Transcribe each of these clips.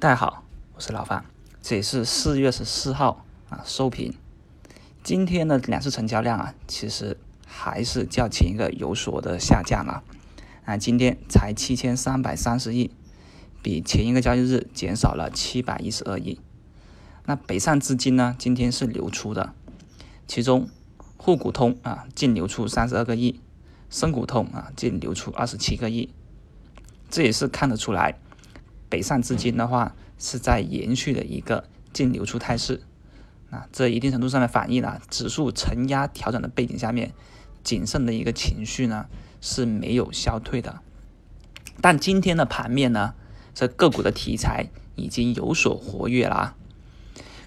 大家好，我是老范，这里是四月十四号啊收评。今天的两市成交量啊，其实还是较前一个有所的下降了啊，今天才七千三百三十亿，比前一个交易日减少了七百一十二亿。那北上资金呢，今天是流出的，其中沪股通啊净流出三十二个亿，深股通啊净流出二十七个亿，这也是看得出来。北上资金的话是在延续的一个净流出态势，啊，这一定程度上面反映了指数承压调整的背景下面，谨慎的一个情绪呢是没有消退的。但今天的盘面呢，这个股的题材已经有所活跃了啊。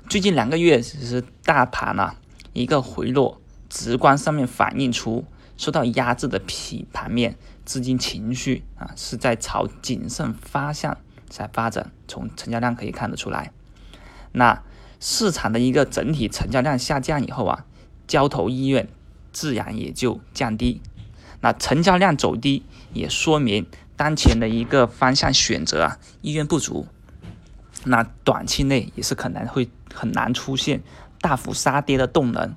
最近两个月其实大盘啊一个回落，直观上面反映出受到压制的皮盘面资金情绪啊是在朝谨慎方向。在发展，从成交量可以看得出来，那市场的一个整体成交量下降以后啊，交投意愿自然也就降低。那成交量走低，也说明当前的一个方向选择啊意愿不足。那短期内也是可能会很难出现大幅杀跌的动能，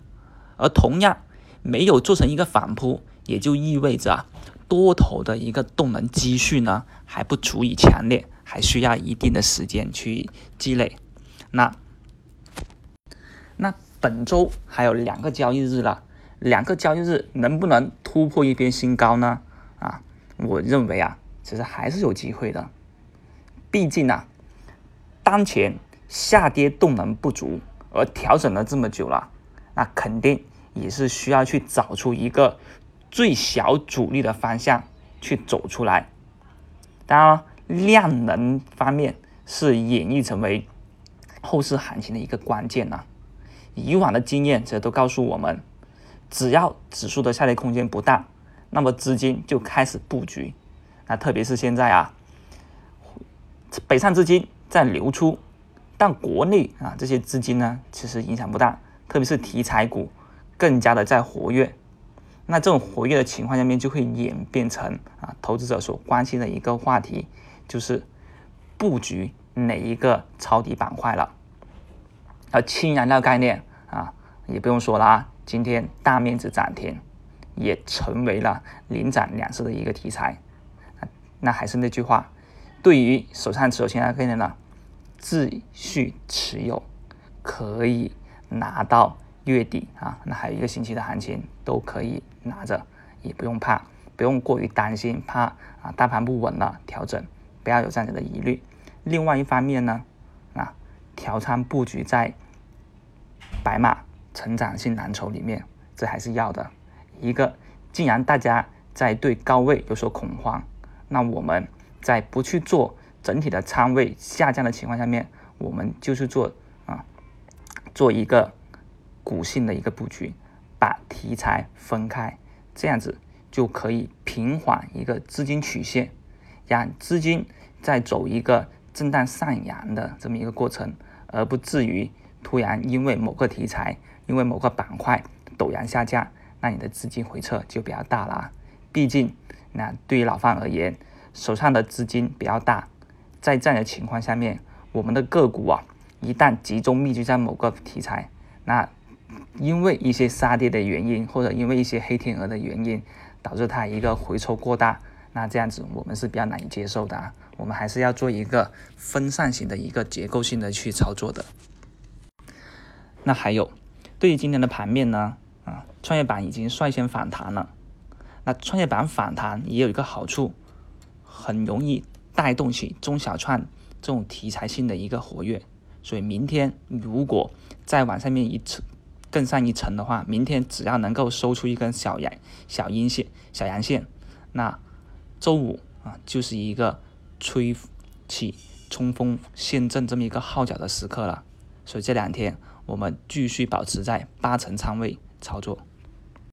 而同样没有做成一个反扑，也就意味着啊多头的一个动能积蓄呢还不足以强烈。还需要一定的时间去积累。那那本周还有两个交易日了，两个交易日能不能突破一边新高呢？啊，我认为啊，其实还是有机会的。毕竟呢，当前下跌动能不足，而调整了这么久了，那肯定也是需要去找出一个最小阻力的方向去走出来。当然了。量能方面是演绎成为后市行情的一个关键呐。以往的经验则都告诉我们，只要指数的下跌空间不大，那么资金就开始布局。那特别是现在啊，北上资金在流出，但国内啊这些资金呢其实影响不大，特别是题材股更加的在活跃。那这种活跃的情况下面就会演变成啊投资者所关心的一个话题。就是布局哪一个抄底板块了，而氢燃料概念啊，也不用说了啊，今天大面积涨停，也成为了领涨两市的一个题材。那还是那句话，对于手上持有氢燃料概念呢，继续持有，可以拿到月底啊，那还有一个星期的行情都可以拿着，也不用怕，不用过于担心，怕啊大盘不稳了调整。不要有这样子的疑虑。另外一方面呢，啊，调仓布局在白马成长性蓝筹里面，这还是要的。一个，既然大家在对高位有所恐慌，那我们在不去做整体的仓位下降的情况下面，我们就是做啊，做一个股性的一个布局，把题材分开，这样子就可以平缓一个资金曲线。让资金在走一个震荡上扬的这么一个过程，而不至于突然因为某个题材、因为某个板块陡然下降，那你的资金回撤就比较大了。毕竟，那对于老范而言，手上的资金比较大，在这样的情况下面，我们的个股啊，一旦集中密集在某个题材，那因为一些杀跌的原因，或者因为一些黑天鹅的原因，导致它一个回抽过大。那这样子我们是比较难以接受的啊，我们还是要做一个分散型的一个结构性的去操作的。那还有，对于今天的盘面呢，啊，创业板已经率先反弹了。那创业板反弹也有一个好处，很容易带动起中小创这种题材性的一个活跃。所以明天如果再往上面一次更上一层的话，明天只要能够收出一根小阳小阴线、小阳线，那。周五啊，就是一个吹起冲锋陷阵这么一个号角的时刻了，所以这两天我们继续保持在八成仓位操作。